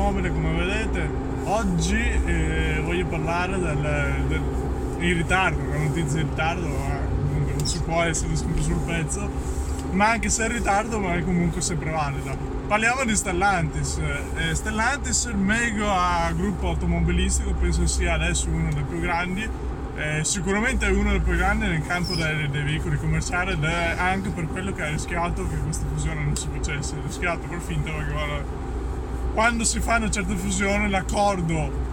mobile come vedete. Oggi eh, voglio parlare del, del, in ritardo, una notizia in ritardo, comunque non si può essere sempre sul pezzo, ma anche se è in ritardo ma è comunque sempre valida. Parliamo di Stellantis. Eh, Stellantis, il mega gruppo automobilistico, penso sia adesso uno dei più grandi eh, sicuramente è uno dei più grandi nel campo dei, dei, veicoli commerciali ed è anche per quello che ha rischiato che questa fusione non si facesse, ha rischiato per finta perché guarda, quando si fanno certe fusioni l'accordo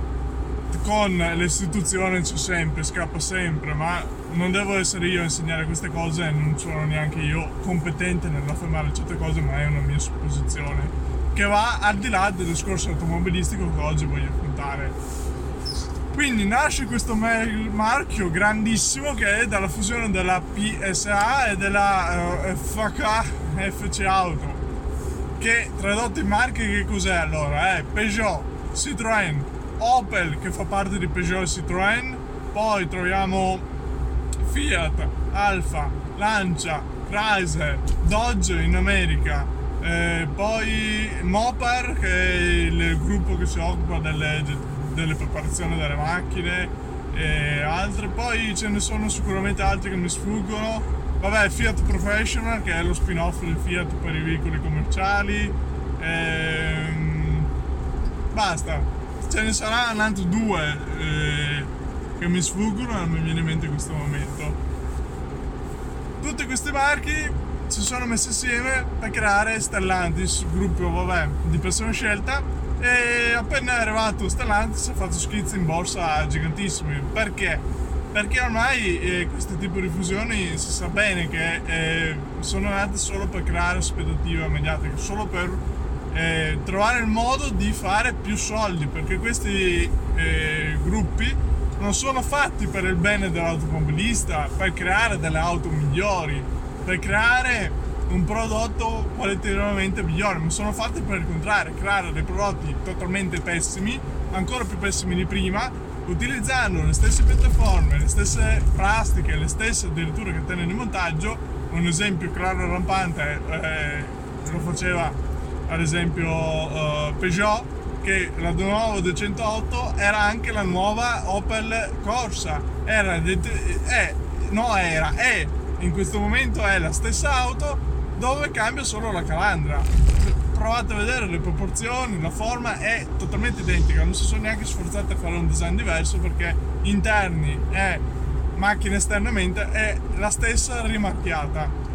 con le istituzioni c'è sempre, scappa sempre, ma non devo essere io a insegnare queste cose non sono neanche io competente nell'affermare certe cose, ma è una mia supposizione che va al di là del discorso automobilistico che oggi voglio affrontare quindi nasce questo marchio grandissimo che è dalla fusione della PSA e della eh, FK FC Auto. Che tradotto in marche che cos'è allora? È Peugeot, Citroën, Opel che fa parte di Peugeot e Citroën, poi troviamo Fiat, Alfa, Lancia, Chrysler, Dodge in America, eh, poi Mopar che è il gruppo che si occupa delle delle preparazioni delle macchine e altre. Poi ce ne sono sicuramente altri che mi sfuggono. Vabbè, Fiat Professional che è lo spin-off del Fiat per i veicoli commerciali. Ehm, basta, ce ne saranno altri due eh, che mi sfuggono e non mi viene in mente in questo momento. Tutti questi marchi si sono messi insieme per creare Stellantis, gruppo vabbè, di persone scelta e appena è arrivato Stellantis ha fatto schizzi in borsa gigantissimi. Perché? Perché ormai eh, questo tipo di fusioni si sa bene che eh, sono nate solo per creare aspettative mediatiche, solo per eh, trovare il modo di fare più soldi, perché questi eh, gruppi non sono fatti per il bene dell'automobilista, per creare delle auto migliori, per creare un prodotto qualitativamente migliore, ma sono fatti per il contrario, creare dei prodotti totalmente pessimi, ancora più pessimi di prima, utilizzando le stesse piattaforme, le stesse plastiche, le stesse addirittura catene di montaggio. Un esempio claro e rampante eh, lo faceva ad esempio eh, Peugeot, che la nuova 208 era anche la nuova Opel Corsa. Era, è, no era, è, in questo momento è la stessa auto dove cambia solo la calandra. Provate a vedere le proporzioni, la forma è totalmente identica, non si sono neanche sforzati a fare un design diverso perché interni e macchina esternamente è la stessa rimarchiata.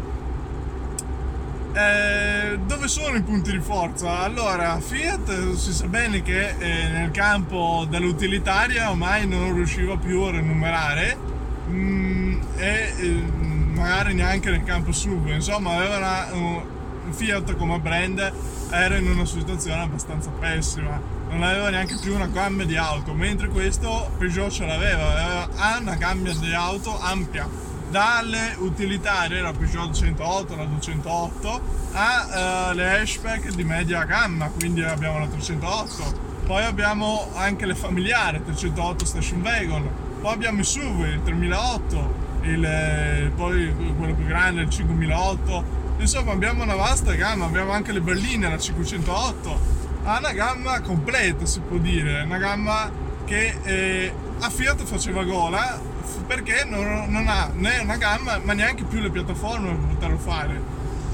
Eh, dove sono i punti di forza? Allora, Fiat si sa bene che eh, nel campo dell'utilitaria ormai non riusciva più a renumerare mm, e eh, magari neanche nel campo sub, insomma aveva una, un Fiat come brand era in una situazione abbastanza pessima, non aveva neanche più una gamma di auto, mentre questo Peugeot ce l'aveva, aveva, ha una gamma di auto ampia, dalle utilitarie, la Peugeot 208, la 208, a uh, hatchback di media gamma, quindi abbiamo la 308, poi abbiamo anche le familiari, 308 Station Wagon, poi abbiamo i SUV, il 3008, il, poi quello più grande, il 5008. Insomma abbiamo una vasta gamma, abbiamo anche le berline, la 508. Ha una gamma completa si può dire, una gamma che eh, a Fiat faceva gola perché non, non, ha né una gamma ma neanche più le piattaforme per poterlo fare.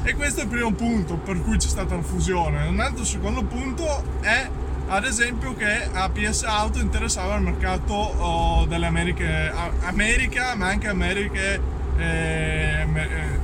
E questo è il primo punto per cui c'è stata la fusione. Un altro secondo punto è ad esempio che a PS Auto interessava il mercato oh, delle Americhe, America, ma anche Americhe eh, eh,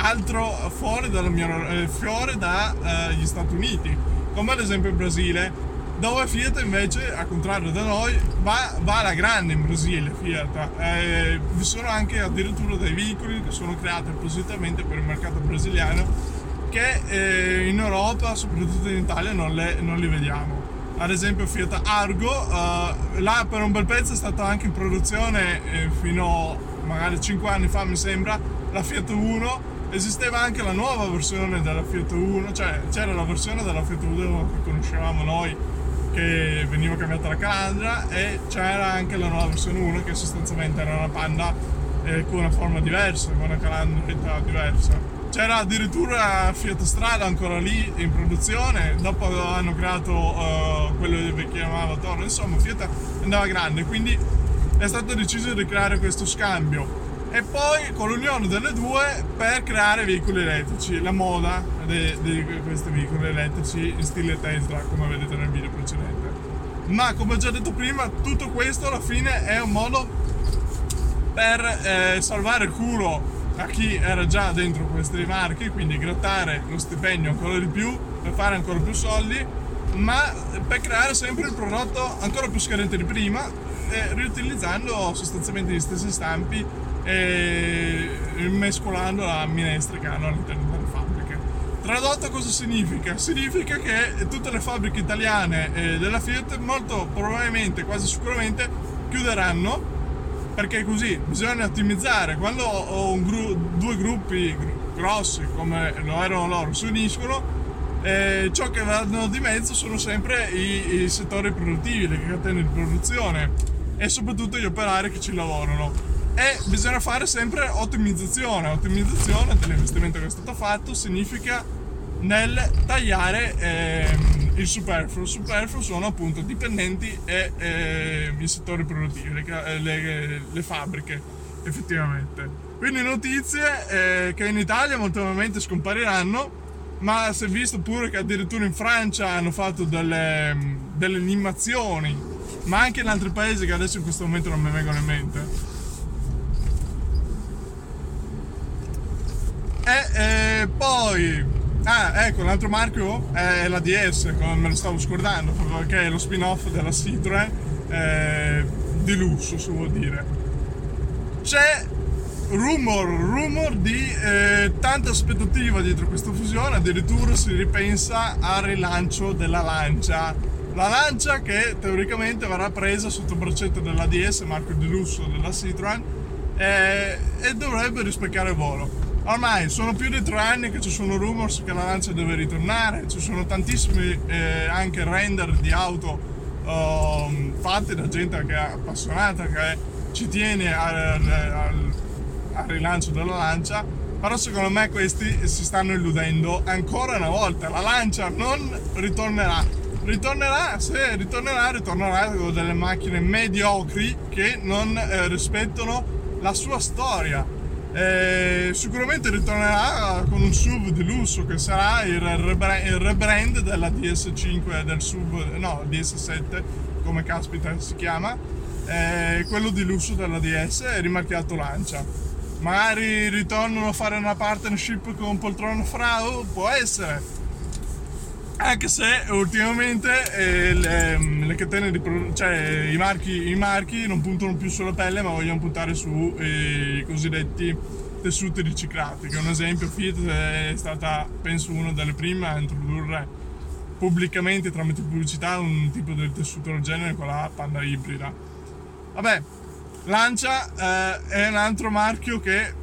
altro fuori, mia, eh, fuori dagli eh, Stati Uniti, come ad esempio il Brasile, dove Fiat invece, al contrario da noi, va, va alla grande in Brasile Fiat. Eh, vi sono anche addirittura dei veicoli che sono creati appositamente per il mercato brasiliano che eh, in Europa, soprattutto in Italia, non, le, non li vediamo ad esempio Fiat Argo, uh, là per un bel pezzo è stata anche in produzione eh, fino magari 5 anni fa mi sembra, la Fiat 1, esisteva anche la nuova versione della Fiat 1, cioè c'era la versione della Fiat 1 che conoscevamo noi che veniva cambiata la calandra e c'era anche la nuova versione 1 che sostanzialmente era una panda eh, con una forma diversa, con una calandra diversa. C'era addirittura Fiat Strada ancora lì in produzione, dopo hanno creato uh, quello che chiamava Toro, insomma Fiat andava grande, quindi è stato deciso di creare questo scambio e poi con l'unione delle due per creare veicoli elettrici, la moda di questi veicoli elettrici in stile Tesla come vedete nel video precedente. Ma come ho già detto prima, tutto questo alla fine è un modo per eh, salvare il culo a chi era già dentro questi marchi, quindi grattare lo stipendio ancora di più per fare ancora più soldi, ma per creare sempre il prodotto ancora più scadente di prima, eh, riutilizzando sostanzialmente gli stessi stampi e mescolando la minestra che hanno all'interno delle fabbriche. Tradotto cosa significa? Significa che tutte le fabbriche italiane della Fiat molto probabilmente, quasi sicuramente, chiuderanno perché così bisogna ottimizzare. Quando gru- due gruppi grossi come lo erano loro si uniscono, eh, ciò che vanno di mezzo sono sempre i, i settori produttivi, le catene di produzione e soprattutto gli operai che ci lavorano e bisogna fare sempre ottimizzazione. Ottimizzazione dell'investimento che è stato fatto significa nel tagliare ehm, il superfluo. Il superfluo sono appunto dipendenti e eh, i settori produttivi, le, le, le, fabbriche effettivamente. Quindi notizie eh, che in Italia molto probabilmente scompariranno, ma si è visto pure che addirittura in Francia hanno fatto delle, delle animazioni, ma anche in altri paesi che adesso in questo momento non mi vengono in mente Poi, ah, ecco, l'altro marchio è la DS, me lo stavo scordando, che è lo spin-off della Citroen eh, di lusso, si vuol dire. C'è rumor, rumor di eh, tanta aspettativa dietro questa fusione, addirittura si ripensa al rilancio della Lancia. La Lancia che teoricamente verrà presa sotto il braccetto della DS, marchio di lusso della Citroen, eh, e dovrebbe rispecchiare il volo ormai sono più di tre anni che ci sono rumors che la Lancia deve ritornare, ci sono tantissimi eh, anche render di auto uh, fatti da gente che è appassionata, che ci tiene al, al, al rilancio della Lancia, però secondo me questi si stanno illudendo ancora una volta, la Lancia non ritornerà. Ritornerà, se ritornerà, ritornerà con delle macchine mediocri che non eh, rispettano la sua storia eh, sicuramente ritornerà con un SUV di lusso che sarà il, rebrand, il rebrand della DS5 del SUV, no, DS7 come caspita si chiama, eh, quello di lusso della DS è rimarchiato Lancia. Magari ritornano a fare una partnership con Poltron Frau, può essere, anche se ultimamente eh, le, le, catene di produzione, cioè i marchi, i marchi, non puntano più sulla pelle ma vogliono puntare sui eh, cosiddetti tessuti riciclati che un esempio. Fiat è stata penso una delle prime a introdurre pubblicamente tramite pubblicità un tipo di tessuto del genere con la Panda ibrida. Vabbè Lancia eh, è un altro marchio che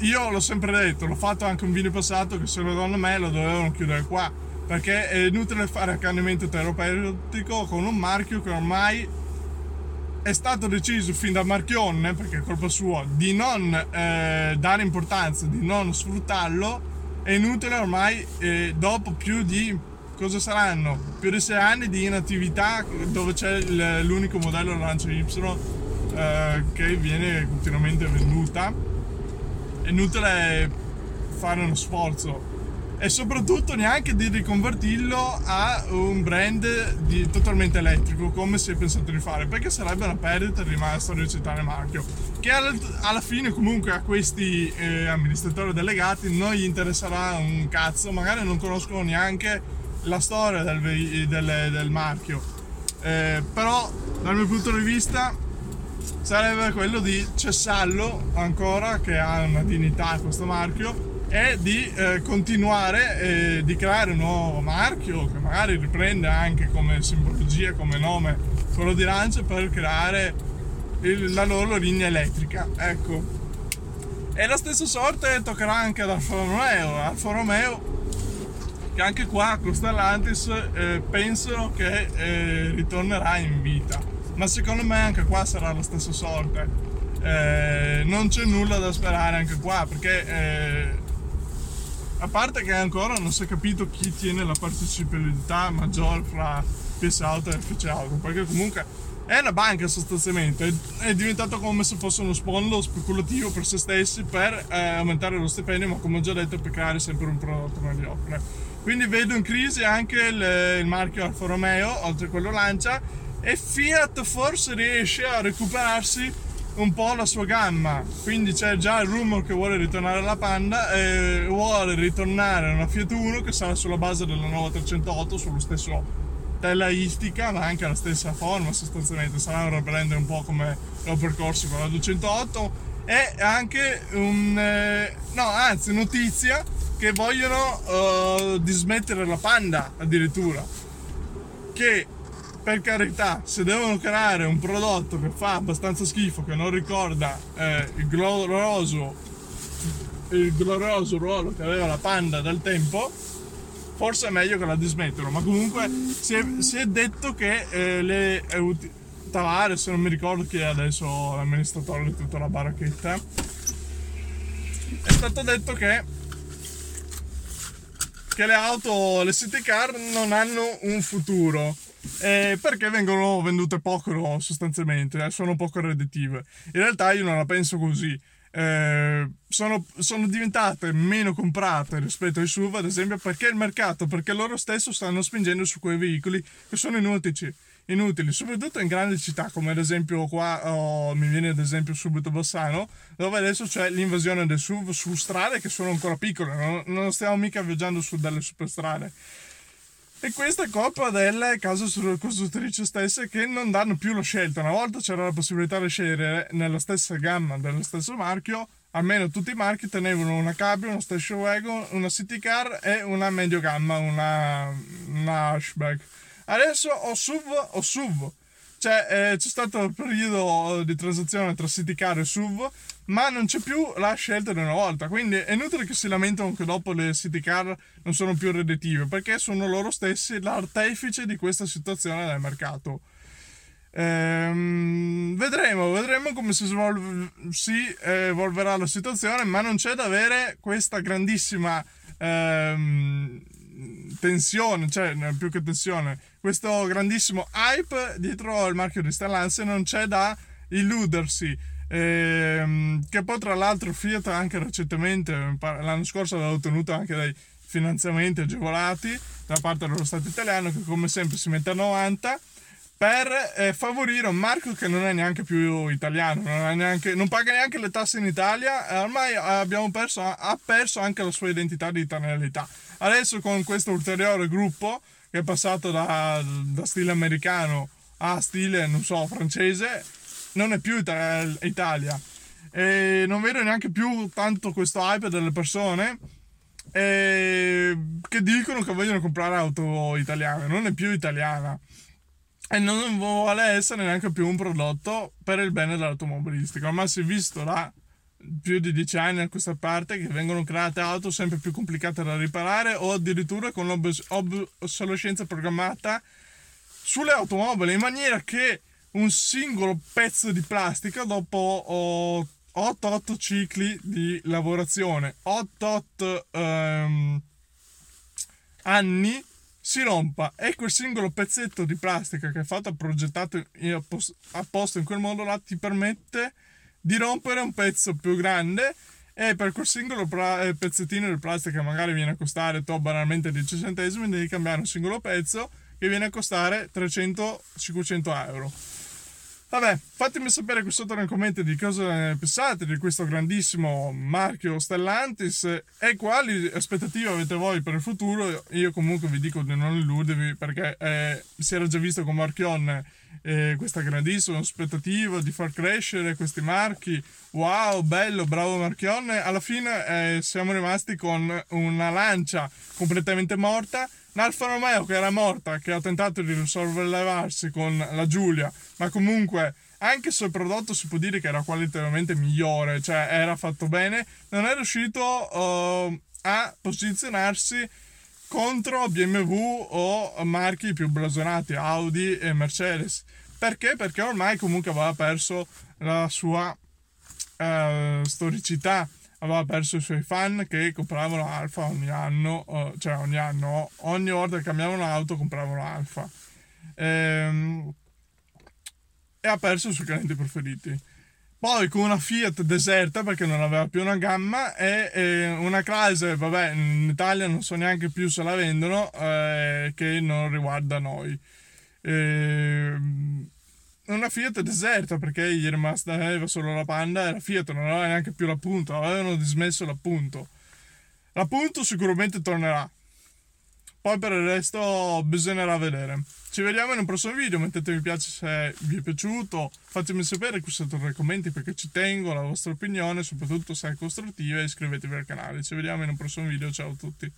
io l'ho sempre detto l'ho fatto anche un video passato che secondo me lo dovevano chiudere qua perché è inutile fare accanimento terapeutico con un marchio che ormai è stato deciso fin da Marchionne, perché è colpa sua, di non eh, dare importanza, di non sfruttarlo, è inutile ormai eh, dopo più di cosa saranno? Più di sei anni di inattività dove c'è l'unico modello Lancia Y eh, che viene continuamente venduta. È inutile fare uno sforzo e soprattutto neanche di riconvertirlo a un brand di, totalmente elettrico come si è pensato di fare perché sarebbe una perdita rimane storicità nel marchio che alla fine comunque a questi eh, amministratori delegati non gli interesserà un cazzo magari non conoscono neanche la storia del, del, del marchio. Eh, però dal mio punto di vista sarebbe quello di cessarlo ancora che ha una dignità questo marchio è di eh, continuare e di creare un nuovo marchio che magari riprende anche come simbologia, come nome quello di Lancia per creare il, la loro linea elettrica. Ecco. E la stessa sorte toccherà anche ad Alfa Romeo. Alfa Romeo che anche qua con Stellantis eh, pensano che eh, ritornerà in vita. Ma secondo me anche qua sarà la stessa sorte. Eh, non c'è nulla da sperare anche qua perché eh, a parte che ancora non si è capito chi tiene la partecipabilità maggiore fra PS Auto e FC Auto, perché comunque è una banca sostanzialmente, è diventato come se fosse uno sponlo speculativo per se stessi per eh, aumentare lo stipendio, ma come ho già detto per creare sempre un prodotto mediocre. Quindi vedo in crisi anche il, il marchio Alfa Romeo, oltre a quello Lancia, e Fiat forse riesce a recuperarsi un po' la sua gamma. Quindi c'è già il rumor che vuole ritornare alla Panda e vuole ritornare a una Fiat 1 che sarà sulla base della nuova 308, sullo stesso telaistica ma anche la stessa forma sostanzialmente. Sarà un rebrand un po' come l'ho percorso con la 208 e anche un eh, no anzi notizia che vogliono uh, dismettere la panda addirittura. Che per carità, se devono creare un prodotto che fa abbastanza schifo, che non ricorda eh, il glorioso il glorioso ruolo che aveva la panda del tempo, forse è meglio che la dismettano. Ma comunque si è, si è detto che eh, le eh, Tavares, se non mi ricordo chi è adesso l'amministratore di tutta la baracchetta, è stato detto che, che le auto, le city car non hanno un futuro eh, perché vengono vendute poco sostanzialmente, eh, sono poco redditive. In realtà io non la penso così. Eh, sono, sono, diventate meno comprate rispetto ai SUV, ad esempio, perché il mercato, perché loro stessi stanno spingendo su quei veicoli che sono inutili, inutili soprattutto in grandi città, come ad esempio qua oh, mi viene ad esempio subito Bassano, dove adesso c'è l'invasione del SUV su strade che sono ancora piccole, non, non stiamo mica viaggiando su delle superstrade. E questa è colpa delle case costruttrici stesse che non danno più la scelta. Una volta c'era la possibilità di scegliere nella stessa gamma dello stesso marchio, almeno tutti i marchi tenevano una cabrio, una station wagon, una city car e una medio gamma, una, una hashback. Adesso o SUV o SUV cioè, eh, c'è stato il periodo di transazione tra City Car e SUV, ma non c'è più la scelta di una volta. Quindi è inutile che si lamentano che dopo le City Car non sono più redditive, perché sono loro stessi l'artefice di questa situazione del mercato. Ehm, vedremo, vedremo come si, svolve, si evolverà la situazione, ma non c'è da avere questa grandissima ehm, tensione, cioè più che tensione, questo grandissimo hype dietro il marchio di Stellantis non c'è da illudersi. Ehm, che poi tra l'altro Fiat anche recentemente, l'anno scorso aveva ottenuto anche dei finanziamenti agevolati da parte dello Stato italiano che come sempre si mette a 90 per eh, favorire un marchio che non è neanche più italiano, non, neanche, non paga neanche le tasse in Italia e ormai abbiamo perso, ha perso anche la sua identità di italianità. Adesso con questo ulteriore gruppo che è passato da, da stile americano a stile, non so, francese, non è più Italia. E non vedo neanche più tanto questo hype delle persone che dicono che vogliono comprare auto italiane, non è più italiana e non vuole essere neanche più un prodotto per il bene dell'automobilistica. Ma si è visto da più di dieci anni a questa parte che vengono create auto sempre più complicate da riparare o addirittura con l'obsolescenza programmata sulle automobili in maniera che un singolo pezzo di plastica dopo 8-8 cicli di lavorazione 8-8 um, anni si rompa. E quel singolo pezzetto di plastica che è fatto progettato apposta in quel modo là ti permette di rompere un pezzo più grande. E per quel singolo eh, pezzettino di plastica che magari viene a costare to banalmente 10 centesimi devi cambiare un singolo pezzo che viene a costare 300-500 euro Vabbè, fatemi sapere qui sotto nei commenti di cosa pensate di questo grandissimo marchio Stellantis e quali aspettative avete voi per il futuro. Io comunque vi dico di non illudervi perché eh, si era già visto con Marchion eh, questa grandissima aspettativa di far crescere questi marchi. Wow, bello, bravo Marchionne. Alla fine eh, siamo rimasti con una lancia completamente morta l'Alfa Romeo che era morta, che ha tentato di risollevarsi con la Giulia, ma comunque anche se il prodotto si può dire che era qualitativamente migliore, cioè era fatto bene, non è riuscito uh, a posizionarsi contro BMW o marchi più blasonati, Audi e Mercedes. Perché? Perché ormai comunque aveva perso la sua uh, storicità aveva perso i suoi fan che compravano Alfa ogni anno, uh, cioè ogni anno, ogni volta che cambiavano auto compravano Alfa. Ehm, e ha perso i suoi clienti preferiti. Poi con una Fiat deserta perché non aveva più una gamma e, e una Chrysler, vabbè, in Italia non so neanche più se la vendono, eh, che non riguarda noi. Eh, una Fiat deserta perché gli è rimasta aveva solo la Panda e la Fiat non aveva neanche più l'appunto, avevano dismesso l'appunto. L'appunto sicuramente tornerà. Poi per il resto bisognerà vedere. Ci vediamo in un prossimo video, mettete mi piace se vi è piaciuto, fatemi sapere qui sotto nei commenti perché ci tengo la vostra opinione, soprattutto se è costruttiva e iscrivetevi al canale. Ci vediamo in un prossimo video, ciao a tutti.